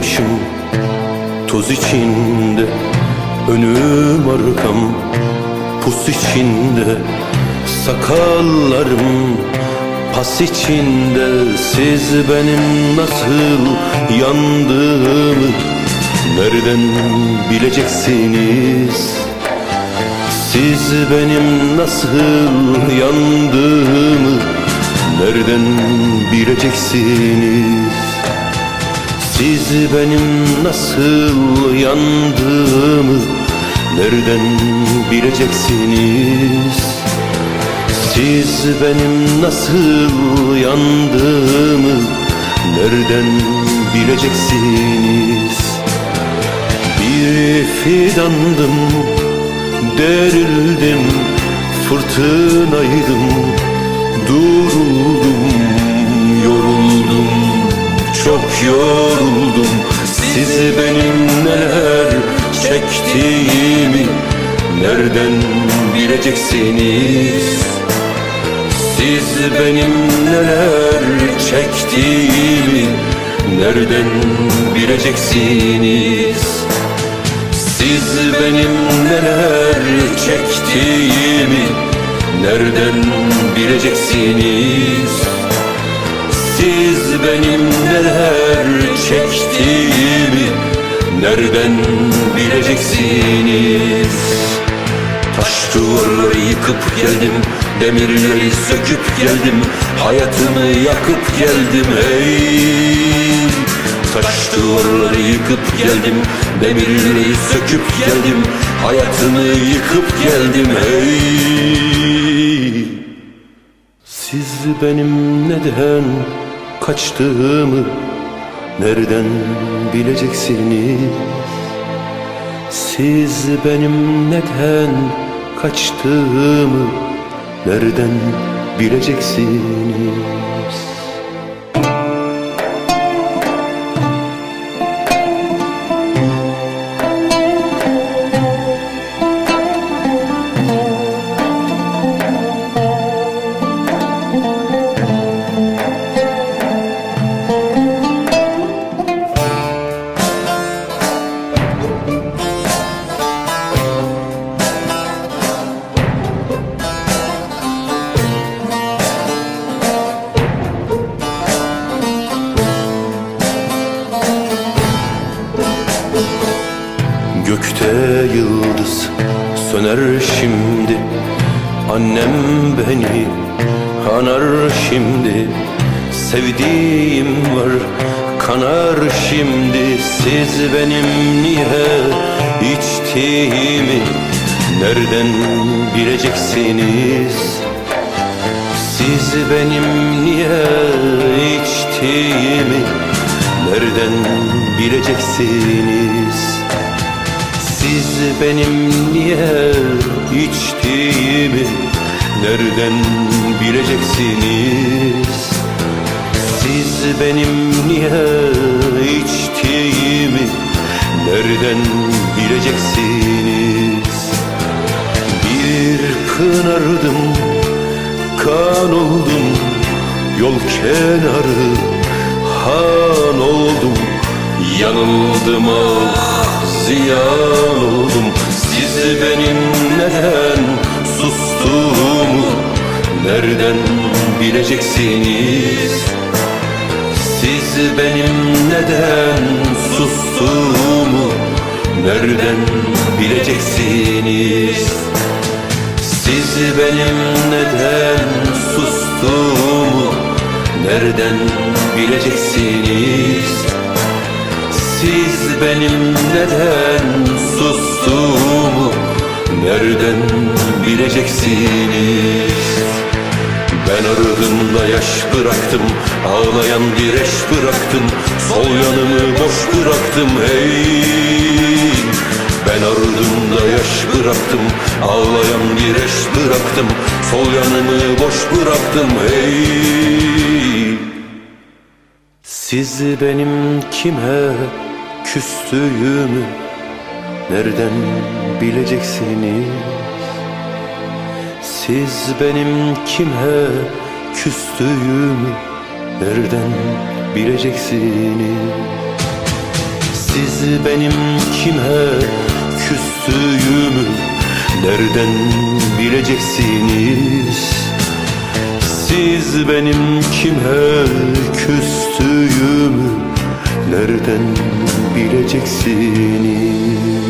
başım toz içinde Önüm arkam pus içinde. Sakallarım pas içinde Siz benim nasıl yandığımı Nereden bileceksiniz? Siz benim nasıl yandığımı Nereden bileceksiniz Siz benim nasıl yandığımı Nereden bileceksiniz? Siz benim nasıl yandığımı Nereden bileceksiniz? Bir fidandım Derildim Fırtınaydım Duruldum Yoruldum Çok yoruldum. Sizi benim neler çektiğimi Nereden bileceksiniz? Siz benim neler çektiğimi Nereden bileceksiniz? Siz benim neler çektiğimi Nereden bileceksiniz Siz benim neler çektiğimi Nereden bileceksiniz? Taş duvarları yıkıp geldim Demirleri söküp geldim Hayatımı yakıp geldim hey Taş duvarları yıkıp geldim Demirleri söküp geldim Hayatımı yıkıp geldim hey Siz benim neden kaçtığımı Nereden bileceksiniz? Siz benim neden kaçtığımı Nereden bileceksiniz Gökte yıldız söner şimdi. Annem beni anar şimdi. Sevdiğim var kanar şimdi. Siz benim niye içtiğimi Nereden bileceksiniz? Siz benim niye içtiğimi Nereden bileceksiniz? Siz benim niye içtiğimi Nereden bileceksiniz? Siz benim niye içtiğimi Nereden bileceksiniz? Bir pınardım kan oldum Yol kenarı Yanıldım ah ziyan oldum. Siz benim neden sustuğumu Nereden bileceksiniz? Siz benim neden sustuğumu Nereden bileceksiniz? Siz benim neden sustuğumu Nereden bileceksiniz siz benim neden sustuğumu Nereden bileceksiniz? Ben ardımda yaş bıraktım Ağlayan bir eş bıraktım. Sol yanımı boş bıraktım hey. Ben ardımda yaş bıraktım Ağlayan bir eş bıraktım. Sol yanımı boş bıraktım hey. Siz benim kime küstüğümü Nereden bileceksiniz? Siz benim kime küstüğümü Nereden bileceksiniz? Siz benim kime küstüğümü Nereden bileceksiniz? Siz benim kime küstüğümü Nereden bileceksiniz